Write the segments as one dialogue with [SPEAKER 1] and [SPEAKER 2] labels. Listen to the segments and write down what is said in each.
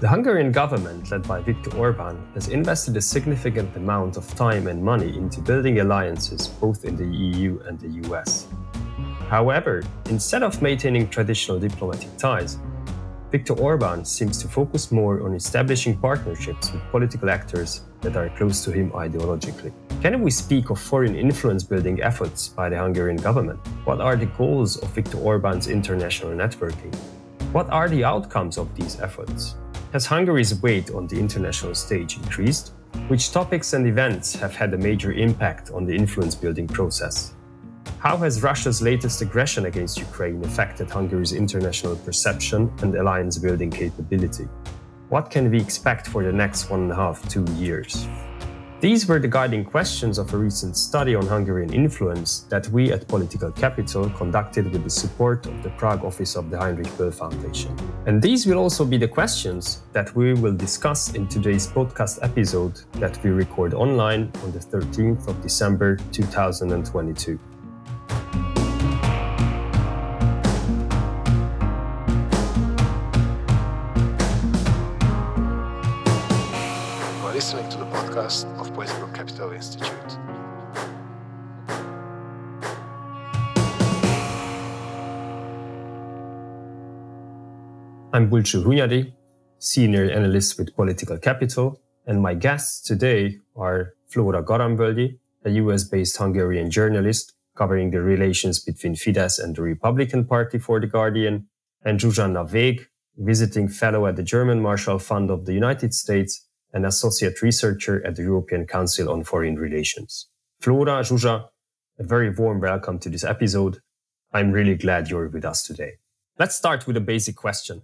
[SPEAKER 1] The Hungarian government, led by Viktor Orban, has invested a significant amount of time and money into building alliances both in the EU and the US. However, instead of maintaining traditional diplomatic ties, Viktor Orban seems to focus more on establishing partnerships with political actors that are close to him ideologically. Can we speak of foreign influence building efforts by the Hungarian government? What are the goals of Viktor Orban's international networking? What are the outcomes of these efforts? Has Hungary's weight on the international stage increased? Which topics and events have had a major impact on the influence building process? How has Russia's latest aggression against Ukraine affected Hungary's international perception and alliance building capability? What can we expect for the next one and a half, two years? These were the guiding questions of a recent study on Hungarian influence that we at Political Capital conducted with the support of the Prague office of the Heinrich Böll Foundation. And these will also be the questions that we will discuss in today's podcast episode that we record online on the 13th of December 2022.
[SPEAKER 2] listening to the podcast Political Capital Institute.
[SPEAKER 1] I'm Bulcsú Hunyadi, Senior Analyst with Political Capital, and my guests today are Flóra Garamvölgyi, a US-based Hungarian journalist covering the relations between Fidesz and the Republican Party for The Guardian, and Zsuzsanna Végh, visiting fellow at the German Marshall Fund of the United States an associate researcher at the European Council on Foreign Relations. Flóra, Zsuzsa, a very warm welcome to this episode. I'm really glad you're with us today. Let's start with a basic question.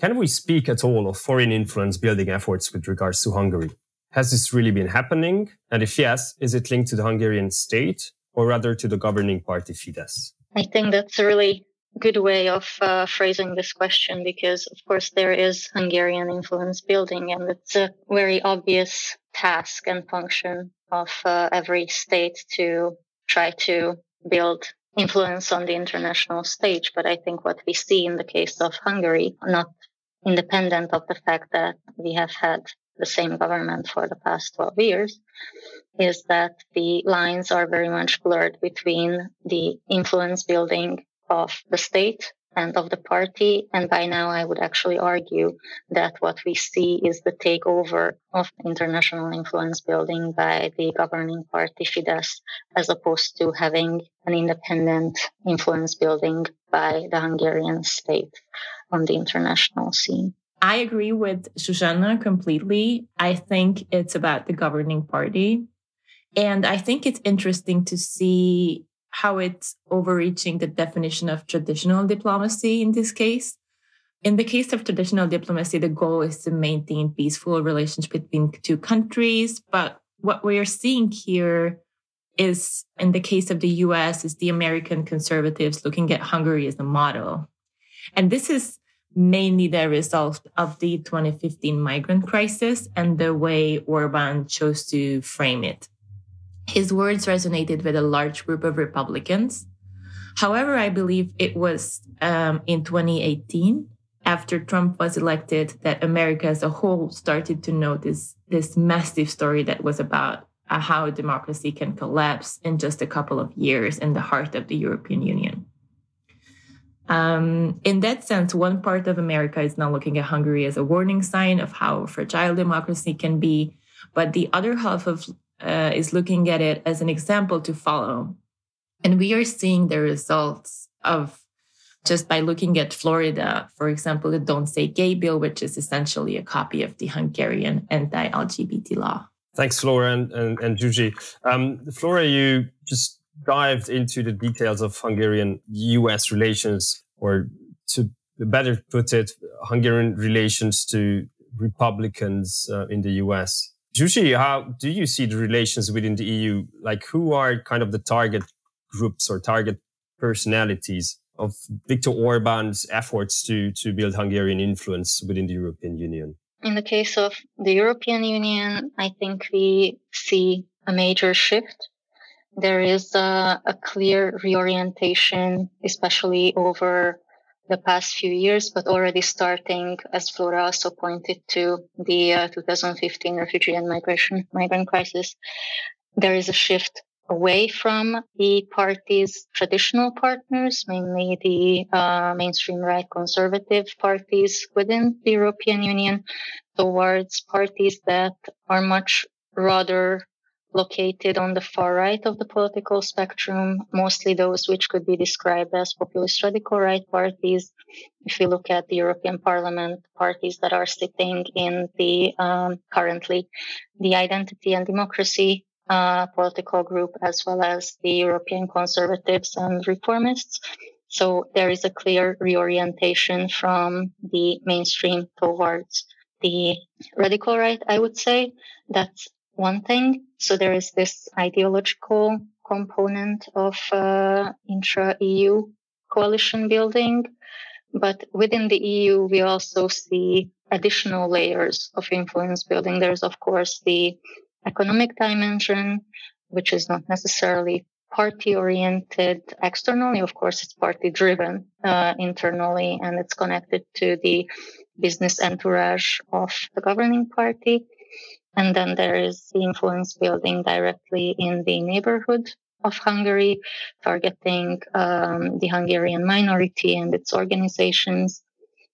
[SPEAKER 1] Can we speak at all of foreign influence building efforts with regards to Hungary? Has this really been happening? And if yes, is it linked to the Hungarian state or rather to the governing party Fidesz?
[SPEAKER 3] I think that's a really good way of uh, phrasing this question because, of course, there is Hungarian influence building, and it's a very obvious task and function of uh, every state to try to build influence on the international stage. But I think what we see in the case of Hungary, not independent of the fact that we have had the same government for the past 12 years, is that the lines are very much blurred between the influence building of the state and of the party. And by now, I would actually argue that what we see is the takeover of international influence building by the governing party Fidesz, as opposed to having an independent influence building by the Hungarian state on the international scene.
[SPEAKER 4] I agree with Zsuzsanna completely. I think it's about the governing party. And I think it's interesting to see how it's overreaching the definition of traditional diplomacy in this case. In the case of traditional diplomacy, the goal is to maintain peaceful relations between two countries. But what we are seeing here is, in the case of the US, is the American conservatives looking at Hungary as a model. And this is mainly the result of the 2015 migrant crisis and the way Orban chose to frame it. His words resonated with a large group of Republicans. However, I believe it was um, in 2018, after Trump was elected, that America as a whole started to notice this massive story that was about uh, how democracy can collapse in just a couple of years in the heart of the European Union. Um, in that sense, one part of America is now looking at Hungary as a warning sign of how fragile democracy can be. But the other half of uh, is looking at it as an example to follow. And we are seeing the results of just by looking at Florida, for example, the Don't Say Gay bill, which is essentially a copy of the Hungarian anti LGBT law.
[SPEAKER 1] Thanks, Flóra and, and, and Zsuzsi. Um, Flóra, you just dived into the details of Hungarian US relations, or to better put it, Hungarian relations to Republicans uh, in the US. Zsuzsi, how do you see the relations within the EU? Like, who are kind of the target groups or target personalities of Viktor Orban's efforts to, to build Hungarian influence within the European Union?
[SPEAKER 3] In the case of the European Union, I think we see a major shift. There is a, a clear reorientation, especially over the past few years, but already starting, as Flora also pointed to, the uh, 2015 refugee and migration migrant crisis. There is a shift away from the party's traditional partners, mainly the uh, mainstream right conservative parties within the European Union, towards parties that are much rather located on the far right of the political spectrum, mostly those which could be described as populist radical right parties. If you look at the European Parliament, parties that are sitting in the um, currently the Identity and Democracy uh, political group, as well as the European Conservatives and Reformists. So there is a clear reorientation from the mainstream towards the radical right, I would say. That's one thing. So there is this ideological component of uh, intra EU coalition building. But within the EU, we also see additional layers of influence building. There's, of course, the economic dimension, which is not necessarily party oriented externally. Of course, it's party driven uh, internally and it's connected to the business entourage of the governing party. And then there is the influence building directly in the neighborhood of Hungary, targeting um, the Hungarian minority and its organizations,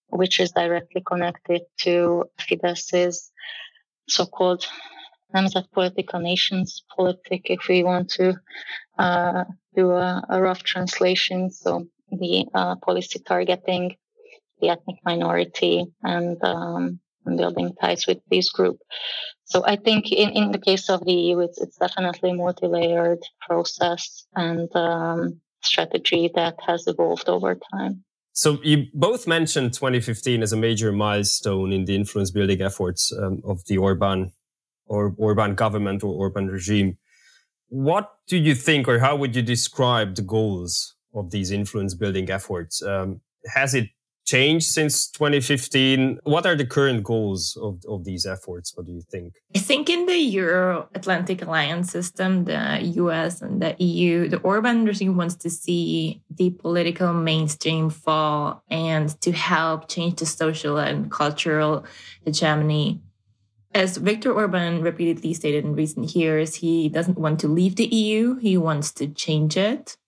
[SPEAKER 3] which is directly connected to Fidesz's so-called Nemzetpolitika nations politic, if we want to uh, do a, a, rough translation. So the uh, policy targeting the ethnic minority and um, building ties with this group. So I think in, in the case of the EU, it's, it's definitely a multi-layered process and um, strategy that has evolved over time.
[SPEAKER 1] So you both mentioned 2015 as a major milestone in the influence building efforts um, of the Orban or Orban government or Orban regime. What do you think, or how would you describe the goals of these influence building efforts? Um, has it changed since 2015? What are the current goals of, of these efforts? What do you think?
[SPEAKER 4] I think in the Euro Atlantic Alliance system, the US and the EU, the Orban regime wants to see the political mainstream fall and to help change the social and cultural hegemony. As Viktor Orban repeatedly stated in recent years, he doesn't want to leave the EU, he wants to change it.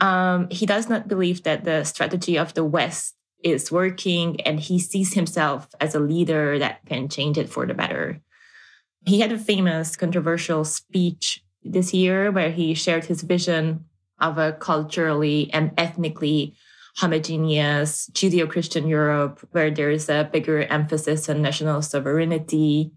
[SPEAKER 4] Um, he does not believe that the strategy of the West is working, and he sees himself as a leader that can change it for the better. He had a famous controversial speech this year where he shared his vision of a culturally and ethnically homogeneous Judeo Christian Europe, where there is a bigger emphasis on national sovereignty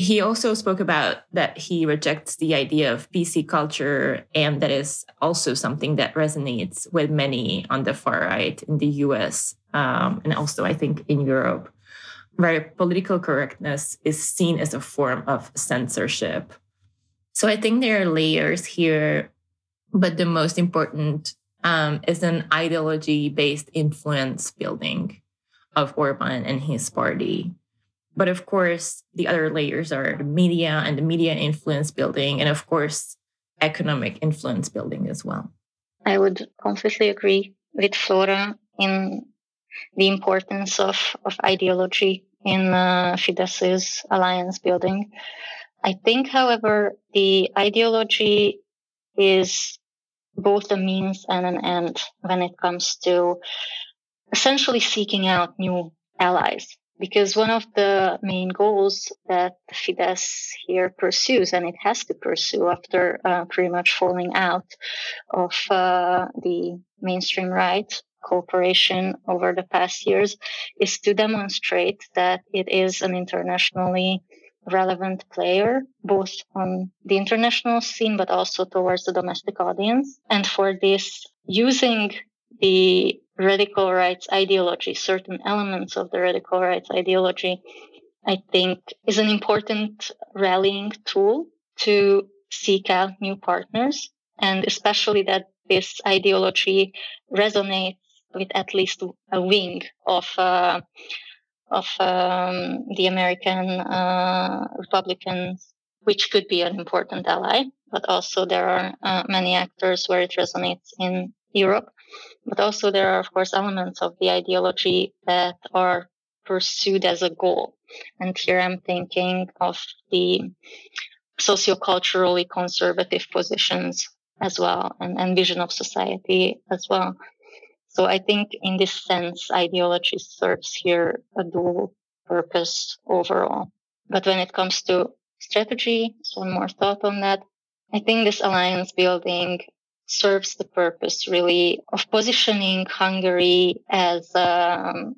[SPEAKER 4] he also spoke about that he rejects the idea of PC culture, and that is also something that resonates with many on the far right in the US um, and also, I think, in Europe, where political correctness is seen as a form of censorship. So I think there are layers here, but the most important um, is an ideology based influence building of Orban and his party. But of course, the other layers are the media and the media influence building, and of course, economic influence building as well.
[SPEAKER 3] I would completely agree with Flora in the importance of, of ideology in uh, Fidesz's alliance building. I think, however, the ideology is both a means and an end when it comes to essentially seeking out new allies because one of the main goals that Fidesz here pursues, and it has to pursue after uh, pretty much falling out of uh, the mainstream right cooperation over the past years, is to demonstrate that it is an internationally relevant player, both on the international scene, but also towards the domestic audience. And for this, using the radical rights ideology, certain elements of the radical rights ideology, I think is an important rallying tool to seek out new partners. And especially that this ideology resonates with at least a wing of, uh, of um, the American uh, Republicans, which could be an important ally. But also there are uh, many actors where it resonates in Europe. But also there are, of course, elements of the ideology that are pursued as a goal. And here I'm thinking of the socioculturally conservative positions as well and, and vision of society as well. So I think in this sense, ideology serves here a dual purpose overall. But when it comes to strategy, so more thought on that. I think this alliance building serves the purpose really of positioning Hungary as um,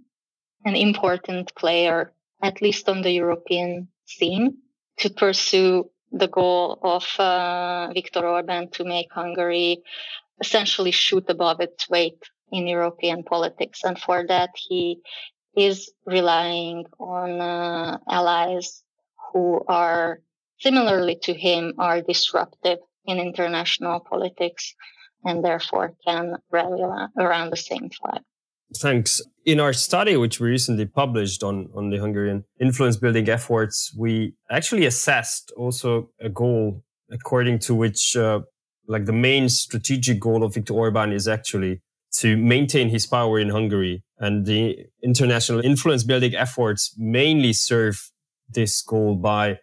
[SPEAKER 3] an important player, at least on the European scene, to pursue the goal of uh, Viktor Orban to make Hungary essentially shoot above its weight in European politics. And for that, he is relying on uh, allies who are similarly to him are disruptive in international politics and therefore can rally around the same flag.
[SPEAKER 1] Thanks. In our study, which we recently published on, on the Hungarian influence building efforts, we actually assessed also a goal according to which, uh, like, the main strategic goal of Viktor Orban is actually to maintain his power in Hungary. And the international influence building efforts mainly serve this goal by,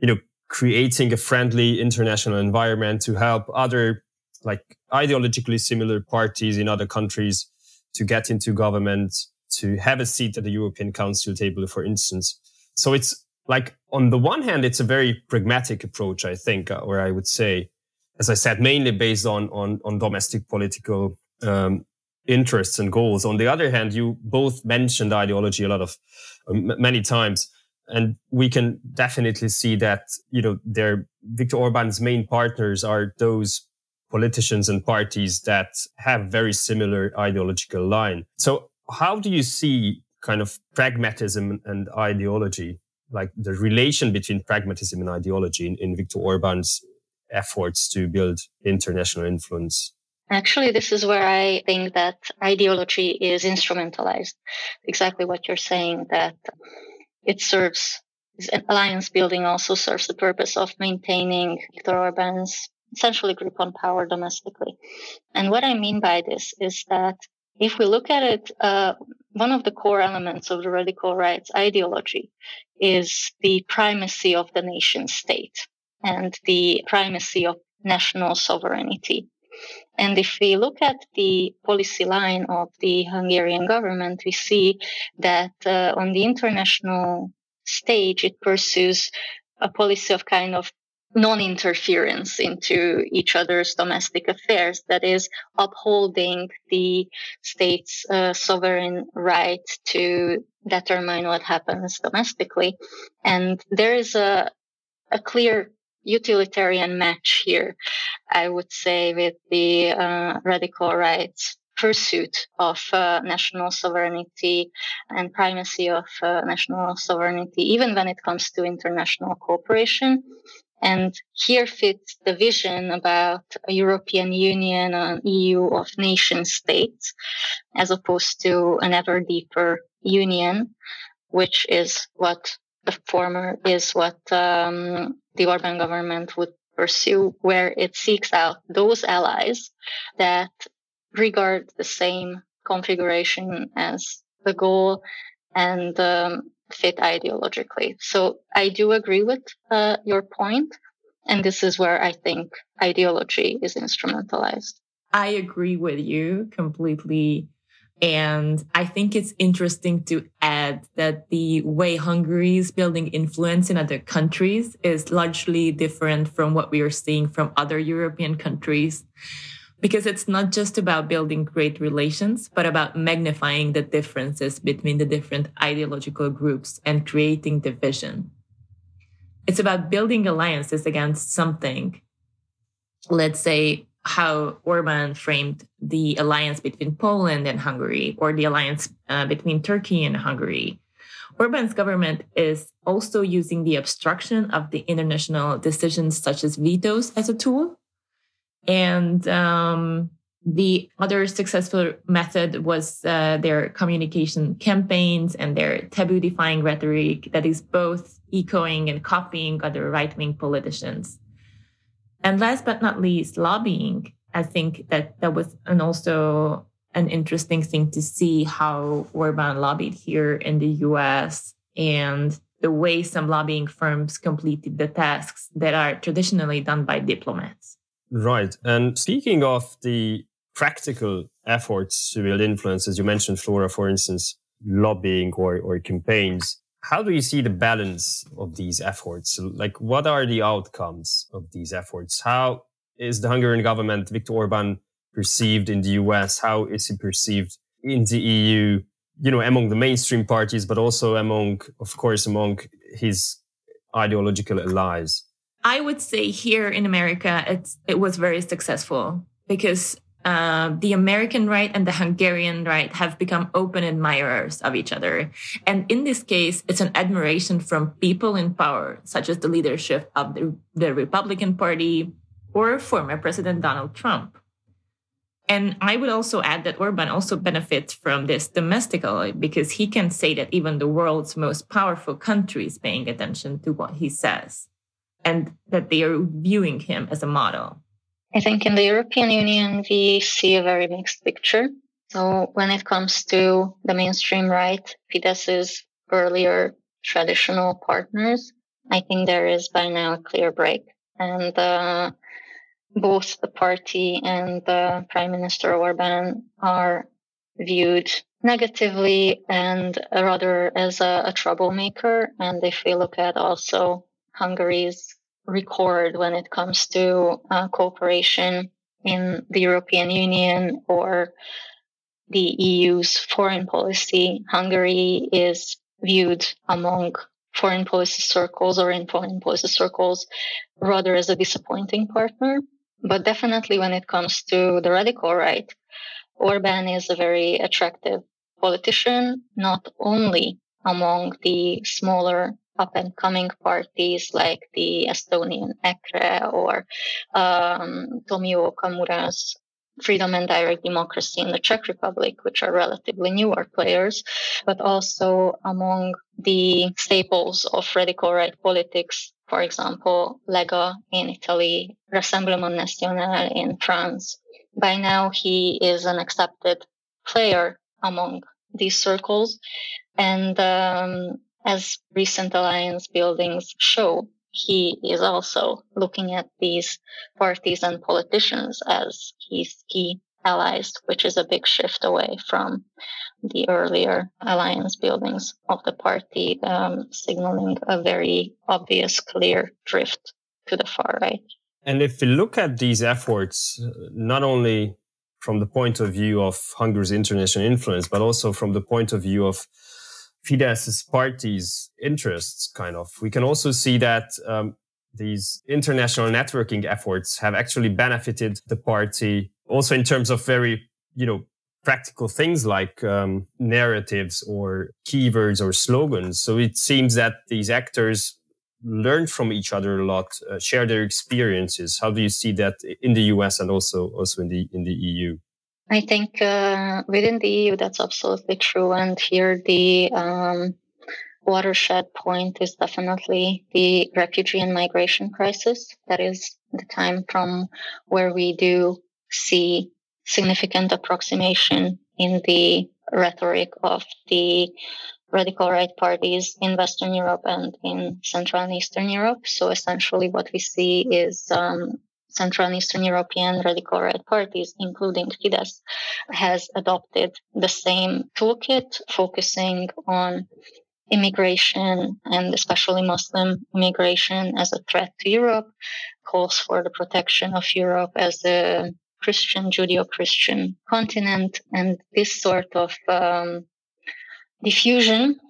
[SPEAKER 1] you know, creating a friendly international environment to help other, like, ideologically similar parties in other countries to get into government, to have a seat at the European Council table, for instance. So it's like, on the one hand, it's a very pragmatic approach, I think, uh, or I would say, as I said, mainly based on, on, on domestic political um, interests and goals. On the other hand, you both mentioned ideology a lot of uh, many times. And we can definitely see that, you know, their Viktor Orban's main partners are those politicians and parties that have very similar ideological line. So how do you see kind of pragmatism and ideology, like the relation between pragmatism and ideology in, in Viktor Orban's efforts to build international influence?
[SPEAKER 3] Actually, this is where I think that ideology is instrumentalized. Exactly what you're saying, that it serves alliance building also serves the purpose of maintaining Viktor Orban's essentially grip on power domestically. And what I mean by this is that if we look at it, uh, one of the core elements of the radical rights ideology is the primacy of the nation state and the primacy of national sovereignty. And if we look at the policy line of the Hungarian government, we see that uh, on the international stage, it pursues a policy of kind of non-interference into each other's domestic affairs that is upholding the state's uh, sovereign right to determine what happens domestically. And there is a a clear utilitarian match here i would say with the uh, radical rights pursuit of uh, national sovereignty and primacy of uh, national sovereignty, even when it comes to international cooperation. And here fits the vision about a European Union, an EU of nation states, as opposed to an ever deeper union, which is what the former is what um, the Orban government would pursue, where it seeks out those allies that regard the same configuration as the goal and um, fit ideologically. So I do agree with uh, your point, and this is where I think ideology is instrumentalized.
[SPEAKER 4] I agree with you completely. And I think it's interesting to add that the way Hungary is building influence in other countries is largely different from what we are seeing from other European countries because it's not just about building great relations, but about magnifying the differences between the different ideological groups and creating division. It's about building alliances against something. Let's say how Orban framed the alliance between Poland and Hungary, or the alliance uh, between Turkey and Hungary. Orban's government is also using the obstruction of the international decisions such as vetoes as a tool and um, the other successful method was uh, their communication campaigns and their taboo defying rhetoric that is both echoing and copying other right wing politicians. And last but not least, lobbying. I think that that was and also an interesting thing to see how Orban lobbied here in the US and the way some lobbying firms completed the tasks that are traditionally done by diplomats.
[SPEAKER 1] Right. And speaking of the practical efforts to build influence, as you mentioned, Flora, for instance, lobbying or, or campaigns, how do you see the balance of these efforts? Like, what are the outcomes of these efforts? How is the Hungarian government, Viktor Orban, perceived in the US? How is he perceived in the EU? You know, among the mainstream parties, but also among, of course, among his ideological allies.
[SPEAKER 4] I would say here in America, it's it was very successful because uh, the American right and the Hungarian right have become open admirers of each other. And in this case, it's an admiration from people in power, such as the leadership of the, the Republican Party or former President Donald Trump. And I would also add that Orban also benefits from this domestically because he can say that even the world's most powerful country is paying attention to what he says and that they are viewing him as a model.
[SPEAKER 3] I think in the European Union, we see a very mixed picture. So when it comes to the mainstream right, Fidesz's earlier traditional partners, I think there is by now a clear break. And uh, both the party and the Prime Minister Orban are viewed negatively and rather as a, a troublemaker. And if we look at also Hungary's record when it comes to uh, cooperation in the European Union or the EU's foreign policy, Hungary is viewed among foreign policy circles or in foreign policy circles rather as a disappointing partner. But definitely when it comes to the radical right, Orban is a very attractive politician, not only among the smaller up and coming parties like the Estonian EKRE or um, Tomio Okamura's Freedom and Direct Democracy in the Czech Republic, which are relatively newer players, but also among the staples of radical right politics, for example, Lega in Italy, Rassemblement National in France. By now, he is an accepted player among these circles. And um, as recent alliance buildings show, he is also looking at these parties and politicians as his key allies, which is a big shift away from the earlier alliance buildings of the party, um, signaling a very obvious, clear drift to the far right.
[SPEAKER 1] And if we look at these efforts, not only from the point of view of Hungary's international influence, but also from the point of view of Fidesz's party's interests, kind of. We can also see that um, these international networking efforts have actually benefited the party also in terms of very, you know, practical things like um, narratives or keywords or slogans. So it seems that these actors learn from each other a lot, uh, share their experiences. How do you see that in the US and also also in the in the EU?
[SPEAKER 3] I think uh, within the EU, that's absolutely true. And here, the um, watershed point is definitely the refugee and migration crisis. That is the time from where we do see significant approximation in the rhetoric of the radical right parties in Western Europe and in Central and Eastern Europe. So essentially, what we see is um, Central and Eastern European radical right parties, including Fidesz, has adopted the same toolkit, focusing on immigration and especially Muslim immigration as a threat to Europe, calls for the protection of Europe as a Christian, Judeo Christian continent, and this sort of um, diffusion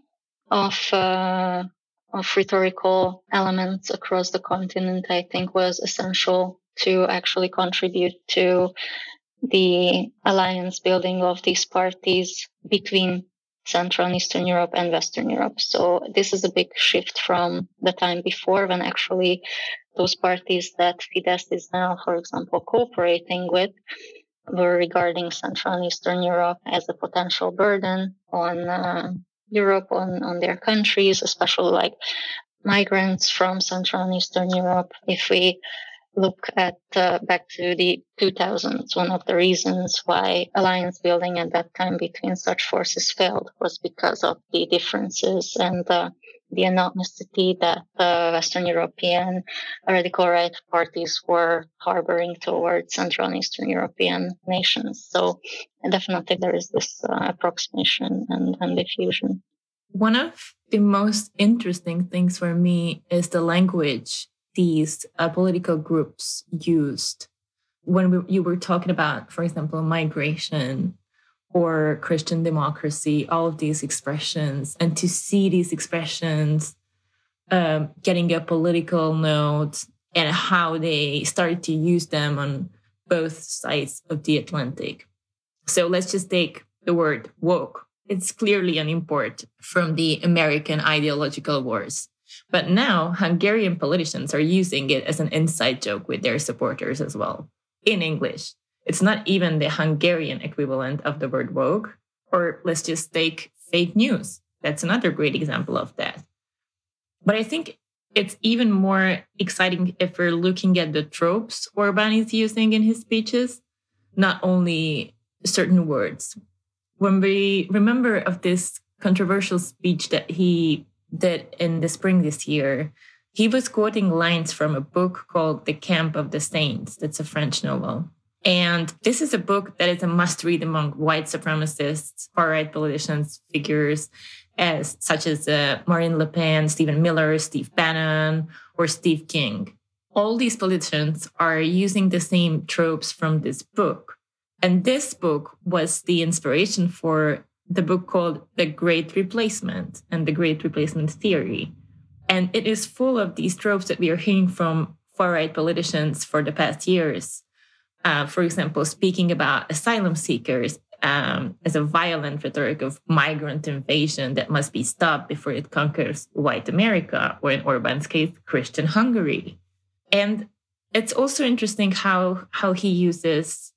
[SPEAKER 3] of uh, of rhetorical elements across the continent, I think, was essential to actually contribute to the alliance building of these parties between Central and Eastern Europe and Western Europe. So this is a big shift from the time before when actually those parties that Fidesz is now, for example, cooperating with were regarding Central and Eastern Europe as a potential burden on uh, Europe, on, on their countries, especially like migrants from Central and Eastern Europe. If we look at uh, back to the 2000s, one of the reasons why alliance building at that time between such forces failed was because of the differences and uh, the animosity that uh, Western European radical right parties were harboring towards Central and Eastern European nations. So definitely there is this uh, approximation and, and diffusion.
[SPEAKER 4] One of the most interesting things for me is the language these uh, political groups used when we, you were talking about, for example, migration or Christian democracy, all of these expressions, and to see these expressions um, getting a political note and how they started to use them on both sides of the Atlantic. So let's just take the word woke. It's clearly an import from the American ideological wars. But now Hungarian politicians are using it as an inside joke with their supporters as well in English. It's not even the Hungarian equivalent of the word woke. Or let's just take fake news. That's another great example of that. But I think it's even more exciting if we're looking at the tropes Orban is using in his speeches, not only certain words. When we remember of this controversial speech that he did in the spring this year, he was quoting lines from a book called The Camp of the Saints. That's a French novel. And this is a book that is a must read among white supremacists, far right politicians, figures as such as uh, Marine Le Pen, Stephen Miller, Steve Bannon, or Steve King. All these politicians are using the same tropes from this book. And this book was the inspiration for the book called The Great Replacement and the Great Replacement Theory. And it is full of these tropes that we are hearing from far right politicians for the past years. Uh, for example, speaking about asylum seekers um, as a violent rhetoric of migrant invasion that must be stopped before it conquers white America, or in Orban's case, Christian Hungary. And it's also interesting how, how he uses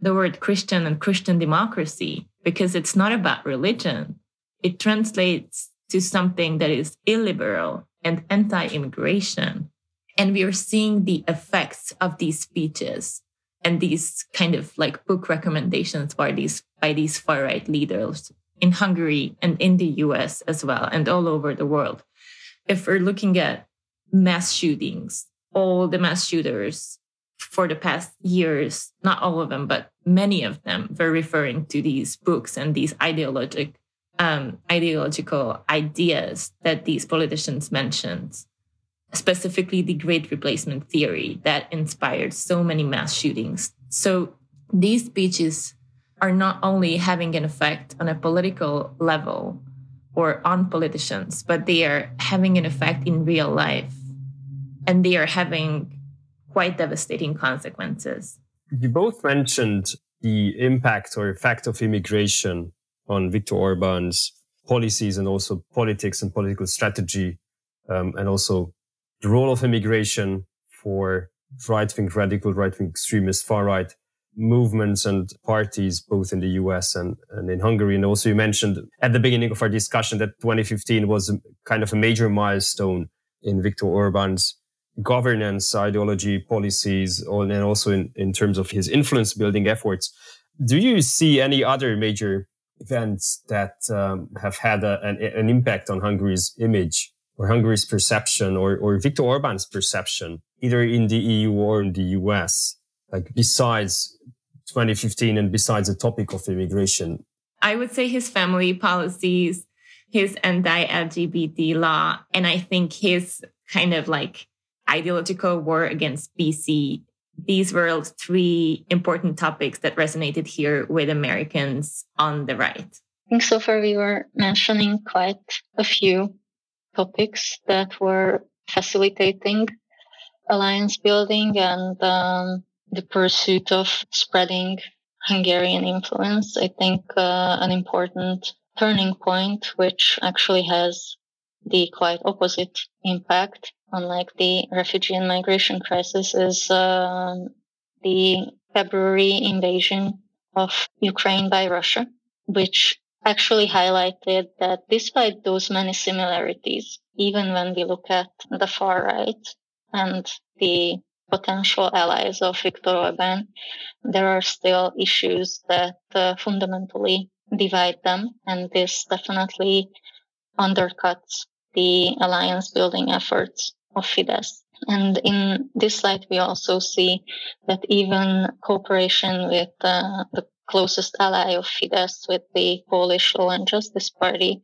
[SPEAKER 4] the word Christian and Christian democracy because it's not about religion. It translates to something that is illiberal and anti immigration. And we are seeing the effects of these speeches and these kind of like book recommendations by these by these far right leaders in Hungary and in the US as well and all over the world. If we're looking at mass shootings, all the mass shooters for the past years, not all of them, but many of them were referring to these books and these ideologic um, ideological ideas that these politicians mentioned, specifically the Great Replacement theory that inspired so many mass shootings. So these speeches are not only having an effect on a political level or on politicians, but they are having an effect in real life. And they are having quite devastating consequences.
[SPEAKER 1] You both mentioned the impact or effect of immigration on Viktor Orban's policies and also politics and political strategy, um, and also the role of immigration for right-wing radical, right-wing extremist, far-right movements and parties, both in the US and, and in Hungary. And also you mentioned at the beginning of our discussion that 2015 was kind of a major milestone in Viktor Orban's governance, ideology, policies, and also in, in terms of his influence building efforts. Do you see any other major events that um, have had a, an, an, impact on Hungary's image or Hungary's perception or, or Viktor Orban's perception, either in the EU or in the US, like besides 2015 and besides the topic of immigration?
[SPEAKER 4] I would say his family policies, his anti LGBT law, and I think his kind of like ideological war against PC. These were three important topics that resonated here with Americans on the right.
[SPEAKER 3] I think so far we were mentioning quite a few topics that were facilitating alliance building and um, the pursuit of spreading Hungarian influence. I think uh, an important turning point, which actually has the quite opposite impact unlike the refugee and migration crisis, is uh, the February invasion of Ukraine by Russia, which actually highlighted that despite those many similarities, even when we look at the far right and the potential allies of Viktor Orban, there are still issues that uh, fundamentally divide them, and this definitely undercuts the alliance building efforts of Fidesz. And in this light, we also see that even cooperation with uh, the closest ally of Fidesz, with the Polish Law and Justice Party,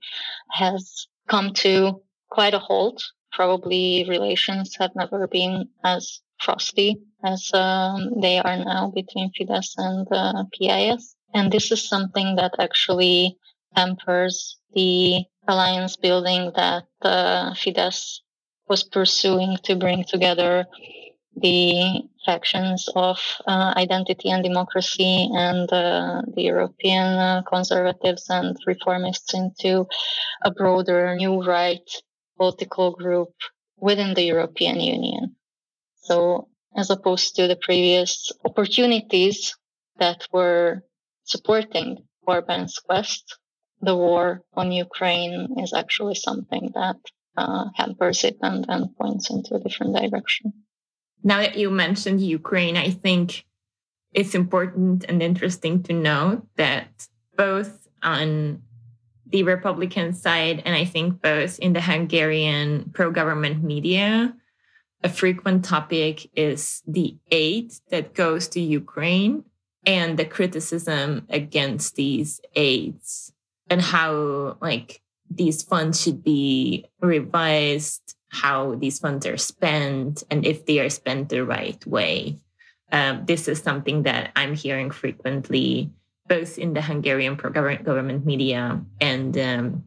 [SPEAKER 3] has come to quite a halt. Probably relations have never been as frosty as um, they are now between Fidesz and uh, PIS. And this is something that actually hampers the alliance building that uh, Fidesz was pursuing to bring together the factions of uh, identity and democracy and uh, the European uh, conservatives and reformists into a broader new right political group within the European Union. So, as opposed to the previous opportunities that were supporting Orban's quest, the war on Ukraine is actually something that uh, hampers it and, and points into a different direction.
[SPEAKER 4] Now that you mentioned Ukraine, I think it's important and interesting to note that both on the Republican side and I think both in the Hungarian pro government media, a frequent topic is the aid that goes to Ukraine and the criticism against these aids and how like these funds should be revised, how these funds are spent, and if they are spent the right way. Um, this is something that I'm hearing frequently, both in the Hungarian government media and um,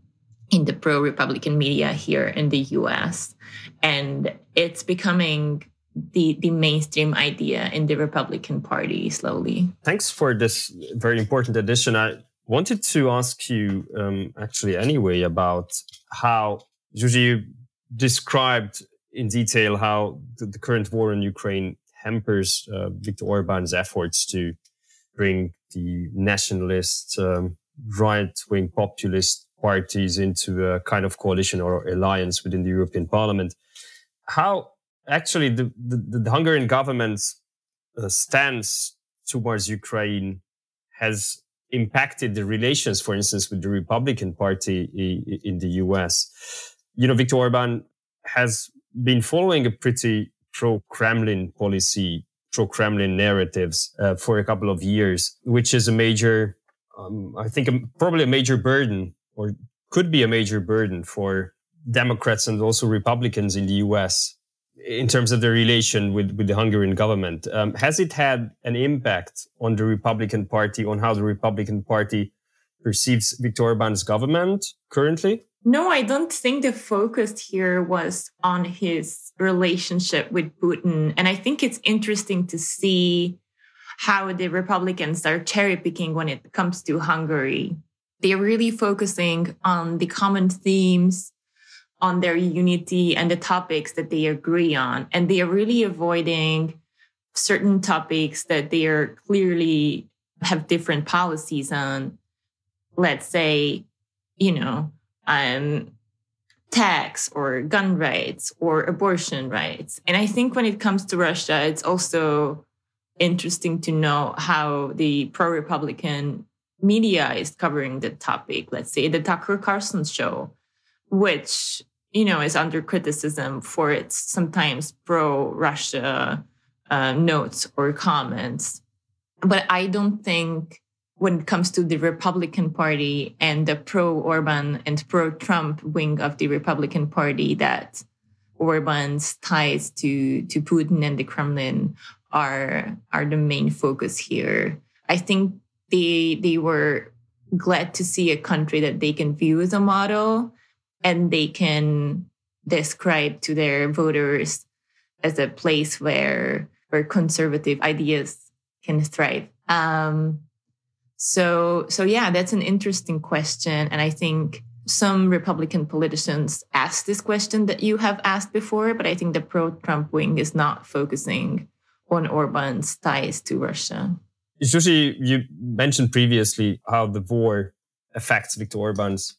[SPEAKER 4] in the pro Republican media here in the US. And it's becoming the, the mainstream idea in the Republican Party slowly.
[SPEAKER 1] Thanks for this very important addition. I wanted to ask you um, actually anyway about how you described in detail how the, the, current war in Ukraine hampers uh, Viktor Orban's efforts to bring the nationalist, um, right-wing populist parties into a kind of coalition or alliance within the European Parliament. How actually the, the, the Hungarian government's uh, stance towards Ukraine has impacted the relations, for instance, with the Republican Party in the US. You know, Viktor Orban has been following a pretty pro Kremlin policy, pro Kremlin narratives uh, for a couple of years, which is a major, um, I think, a, probably a major burden or could be a major burden for Democrats and also Republicans in the US in terms of the relation with, with the Hungarian government. Um, has it had an impact on the Republican Party, on how the Republican Party perceives Viktor Orban's government currently?
[SPEAKER 4] No, I don't think the focus here was on his relationship with Putin. And I think it's interesting to see how the Republicans are cherry picking when it comes to Hungary. They're really focusing on the common themes on their unity and the topics that they agree on. And they are really avoiding certain topics that they are clearly have different policies on. Let's say, you know, um, tax or gun rights or abortion rights. And I think when it comes to Russia, it's also interesting to know how the pro Republican media is covering the topic. Let's say the Tucker Carlson show, which you know, is under criticism for its sometimes pro Russia uh, notes or comments. But I don't think when it comes to the Republican Party and the pro Orban and pro Trump wing of the Republican Party that Orban's ties to, to Putin and the Kremlin are, are the main focus here. I think they, they were glad to see a country that they can view as a model and they can describe to their voters as a place where where conservative ideas can thrive. Um, so so yeah, that's an interesting question, and I think some Republican politicians ask this question that you have asked before, but I think the pro-Trump wing is not focusing on Orban's ties to Russia.
[SPEAKER 1] You mentioned previously how the war affects Viktor Orban's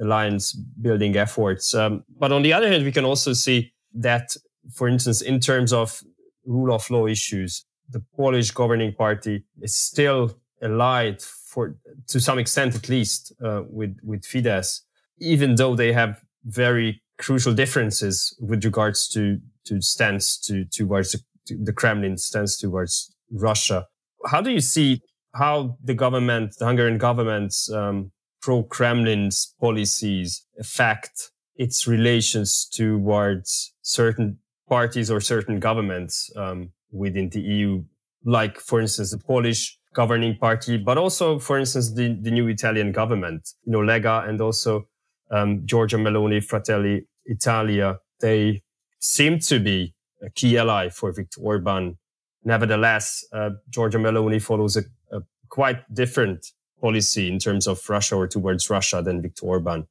[SPEAKER 1] alliance building efforts. Um, but on the other hand, we can also see that, for instance, in terms of rule of law issues, the Polish governing party is still allied for to some extent at least uh, with with Fidesz, even though they have very crucial differences with regards to to stance to towards the, to the Kremlin stance towards Russia. How do you see how the government, the Hungarian government's um, pro-Kremlin's policies affect its relations towards certain parties or certain governments um, within the EU, like, for instance, the Polish governing party, but also, for instance, the, the new Italian government, you know, Lega and also um, Giorgia Meloni, Fratelli Italia. They seem to be a key ally for Viktor Orban. Nevertheless, uh, Giorgia Meloni follows a, a quite different policy in terms of Russia or towards Russia than Viktor Orban.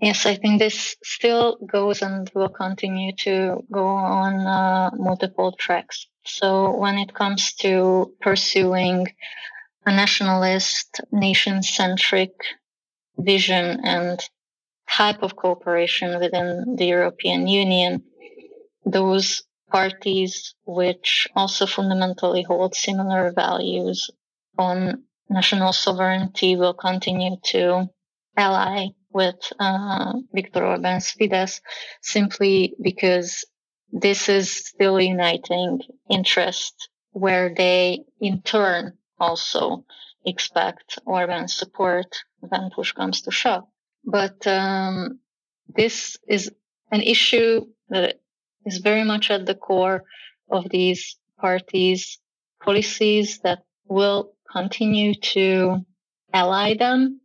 [SPEAKER 3] Yes, I think this still goes and will continue to go on uh, multiple tracks. So when it comes to pursuing a nationalist, nation centric vision and type of cooperation within the European Union, those parties which also fundamentally hold similar values on national sovereignty will continue to ally with uh, Viktor Orban's Fidesz simply because this is still uniting interest where they in turn also expect Orban's support when push comes to shove. But um, this is an issue that is very much at the core of these parties' policies that will continue to ally them.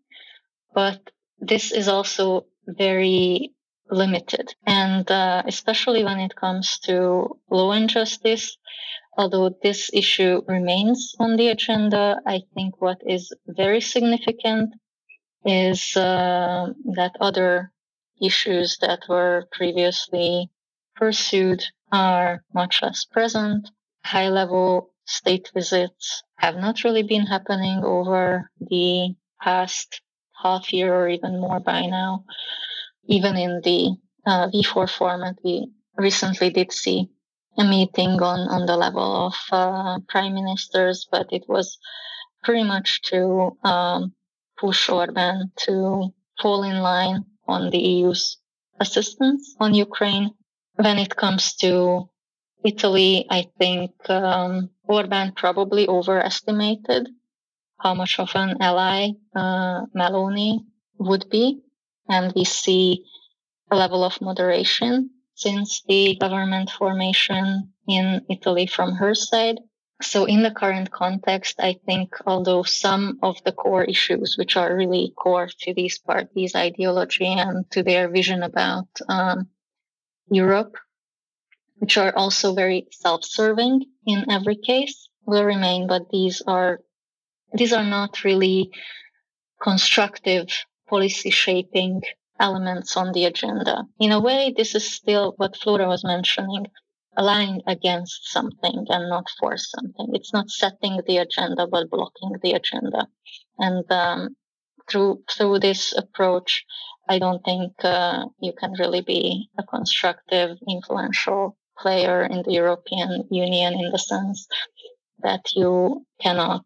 [SPEAKER 3] But this is also very limited. And uh, especially when it comes to law and justice, although this issue remains on the agenda, I think what is very significant is uh, that other issues that were previously pursued are much less present. High level state visits have not really been happening over the past half year or even more by now. Even in the uh, V4 format, we recently did see a meeting on, on the level of uh, prime ministers, but it was pretty much to um, push Orban to fall in line on the EU's assistance on Ukraine. When it comes to Italy, I think um, Orban probably overestimated how much of an ally uh, Meloni would be. And we see a level of moderation since the government formation in Italy from her side. So in the current context, I think although some of the core issues, which are really core to these parties' ideology and to their vision about um, Europe, which are also very self-serving in every case, will remain. But these are these are not really constructive policy shaping elements on the agenda. In a way, this is still what Flora was mentioning aligning against something and not for something. It's not setting the agenda, but blocking the agenda. And um, through through this approach, I don't think uh, you can really be a constructive, influential player in the European Union in the sense that you cannot.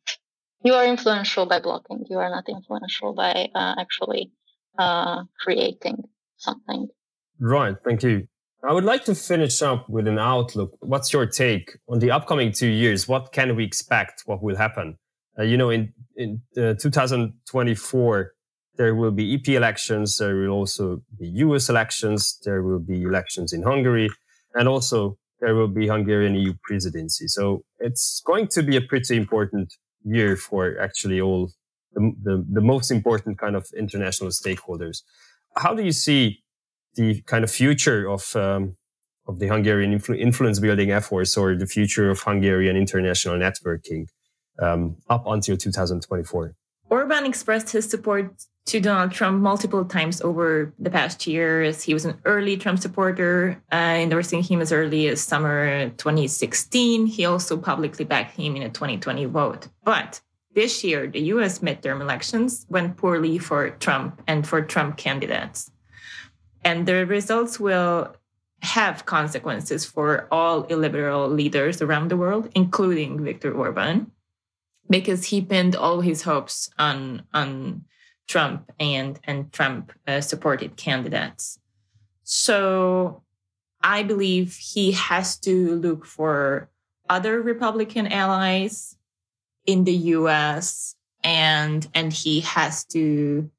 [SPEAKER 3] You are influential by blocking. You are not influential by uh, actually uh, creating something.
[SPEAKER 1] Right. Thank you. I would like to finish up with an outlook. What's your take on the upcoming two years? What can we expect? What will happen? Uh, you know, in, in uh, 2024, there will be EP elections. There will also be US elections. There will be elections in Hungary. And also there will be Hungarian EU presidency. So it's going to be a pretty important year for actually all the, the, the most important kind of international stakeholders. How do you see the kind of future of um, of the Hungarian influ- influence building efforts or the future of Hungarian international networking um, up until 2024.
[SPEAKER 4] Orban expressed his support to Donald Trump multiple times over the past years. He was an early Trump supporter, uh, endorsing him as early as summer 2016. He also publicly backed him in a 2020 vote. But this year, the US midterm elections went poorly for Trump and for Trump candidates and the results will have consequences for all illiberal leaders around the world, including Viktor Orban, because he pinned all his hopes on on Trump and and Trump uh, supported candidates. So I believe he has to look for other Republican allies in the US and and he has to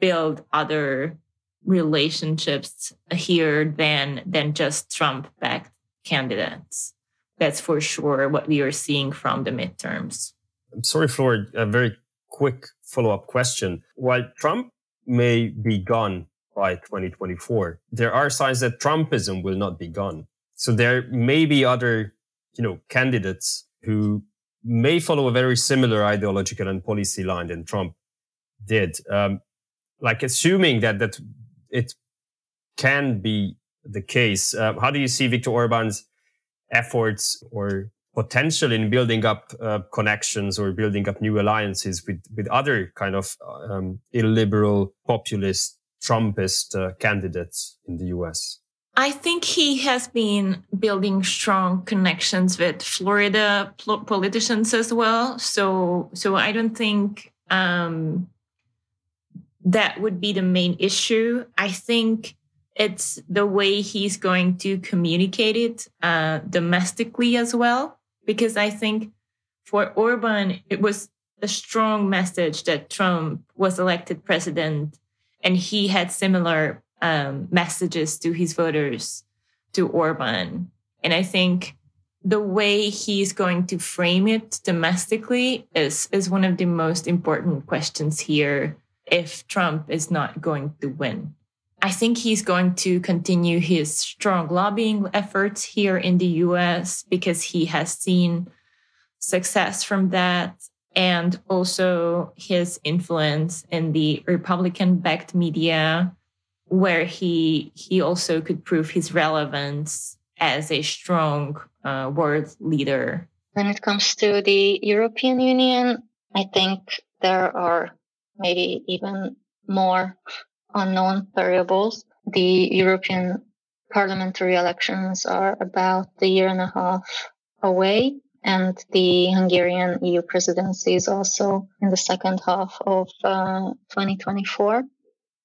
[SPEAKER 4] build other relationships here than than just Trump backed candidates. That's for sure what we are seeing from the midterms.
[SPEAKER 1] I'm sorry, Flor, a very quick follow up question. While Trump may be gone by 2024, there are signs that Trumpism will not be gone. So there may be other, you know, candidates who may follow a very similar ideological and policy line than Trump did. Um, like assuming that that it can be the case, uh, how do you see Viktor Orban's efforts or potential in building up uh, connections or building up new alliances with with other kind of um, illiberal populist Trumpist uh, candidates in the U.S.
[SPEAKER 4] I think he has been building strong connections with Florida politicians as well. So, so I don't think um, that would be the main issue. I think it's the way he's going to communicate it uh, domestically as well. Because I think for Orban, it was a strong message that Trump was elected president and he had similar um, messages to his voters to Orban. And I think the way he's going to frame it domestically is, is one of the most important questions here if Trump is not going to win. I think he's going to continue his strong lobbying efforts here in the US because he has seen success from that and also his influence in the Republican backed media where he he also could prove his relevance as a strong uh, world leader.
[SPEAKER 3] When it comes to the European Union, I think there are maybe even more unknown variables. The European parliamentary elections are about a year and a half away, and the Hungarian EU presidency is also in the second half of uh, 2024.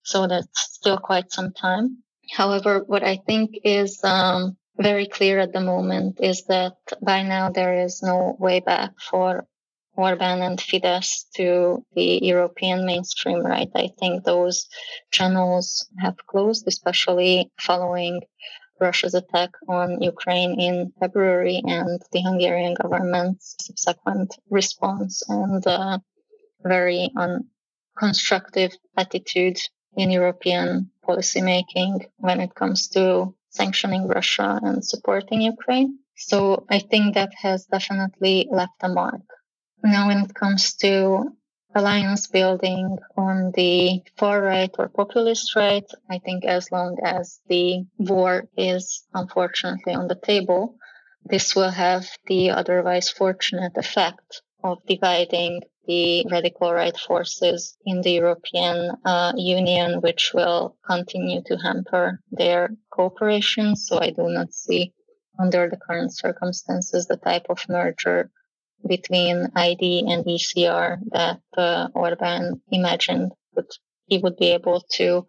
[SPEAKER 3] So that's still quite some time. However, what I think is um, very clear at the moment is that by now there is no way back for Orban and Fidesz to the European mainstream right. I think those channels have closed, especially following Russia's attack on Ukraine in February and the Hungarian government's subsequent response and uh, very unconstructive attitude in European policymaking when it comes to sanctioning Russia and supporting Ukraine. So I think that has definitely left a mark. Now, when it comes to alliance building on the far right or populist right, I think as long as the war is unfortunately on the table, this will have the otherwise fortunate effect of dividing the radical right forces in the European uh, Union, which will continue to hamper their cooperation. So I do not see, under the current circumstances, the type of merger between ID and ECR that uh, Orban imagined that he would be able to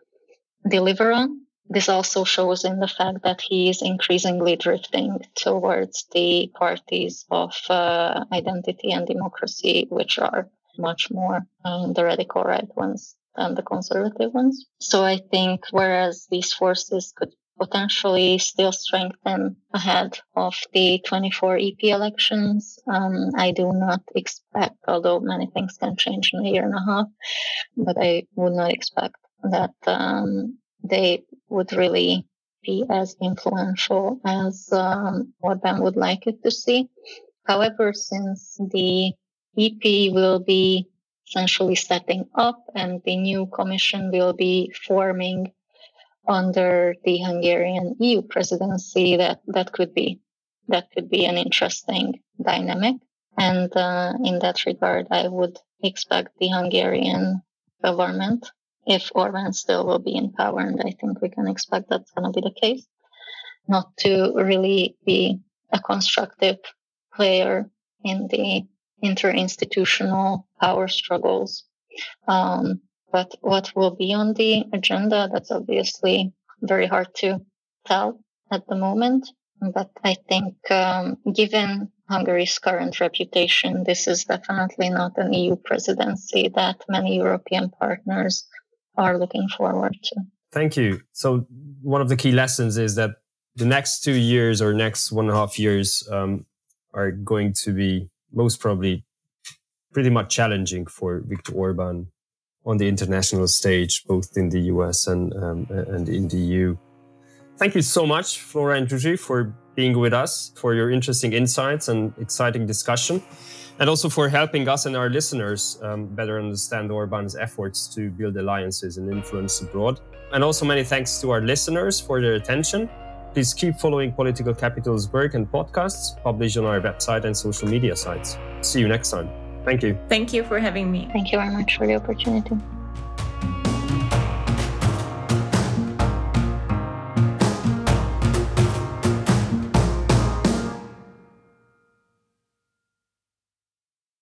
[SPEAKER 3] deliver on. This also shows in the fact that he is increasingly drifting towards the parties of uh, identity and democracy, which are much more um, the radical right ones than the conservative ones. So I think whereas these forces could potentially still strengthen ahead of the 24 EP elections. Um, I do not expect, although many things can change in a year and a half, but I would not expect that um, they would really be as influential as um, Orban would like it to see. However, since the EP will be essentially setting up and the new commission will be forming under the Hungarian EU presidency, that that could be that could be an interesting dynamic. And uh, in that regard, I would expect the Hungarian government, if Orban still will be in power, and I think we can expect that's going to be the case, not to really be a constructive player in the interinstitutional power struggles. Um, but what will be on the agenda, that's obviously very hard to tell at the moment. But I think, um, given Hungary's current reputation, this is definitely not an EU presidency that many European partners are looking forward to.
[SPEAKER 1] Thank you. So, one of the key lessons is that the next two years or next one and a half years um, are going to be most probably pretty much challenging for Viktor Orban on the international stage, both in the US and, um, and in the EU. Thank you so much, Flora and Zsuzsi, for being with us, for your interesting insights and exciting discussion, and also for helping us and our listeners um, better understand Orban's efforts to build alliances and influence abroad. And also, many thanks to our listeners for their attention. Please keep following Political Capital's work and podcasts published on our website and social media sites. See you next time. Thank you.
[SPEAKER 4] Thank you for having me.
[SPEAKER 3] Thank you very much for the opportunity.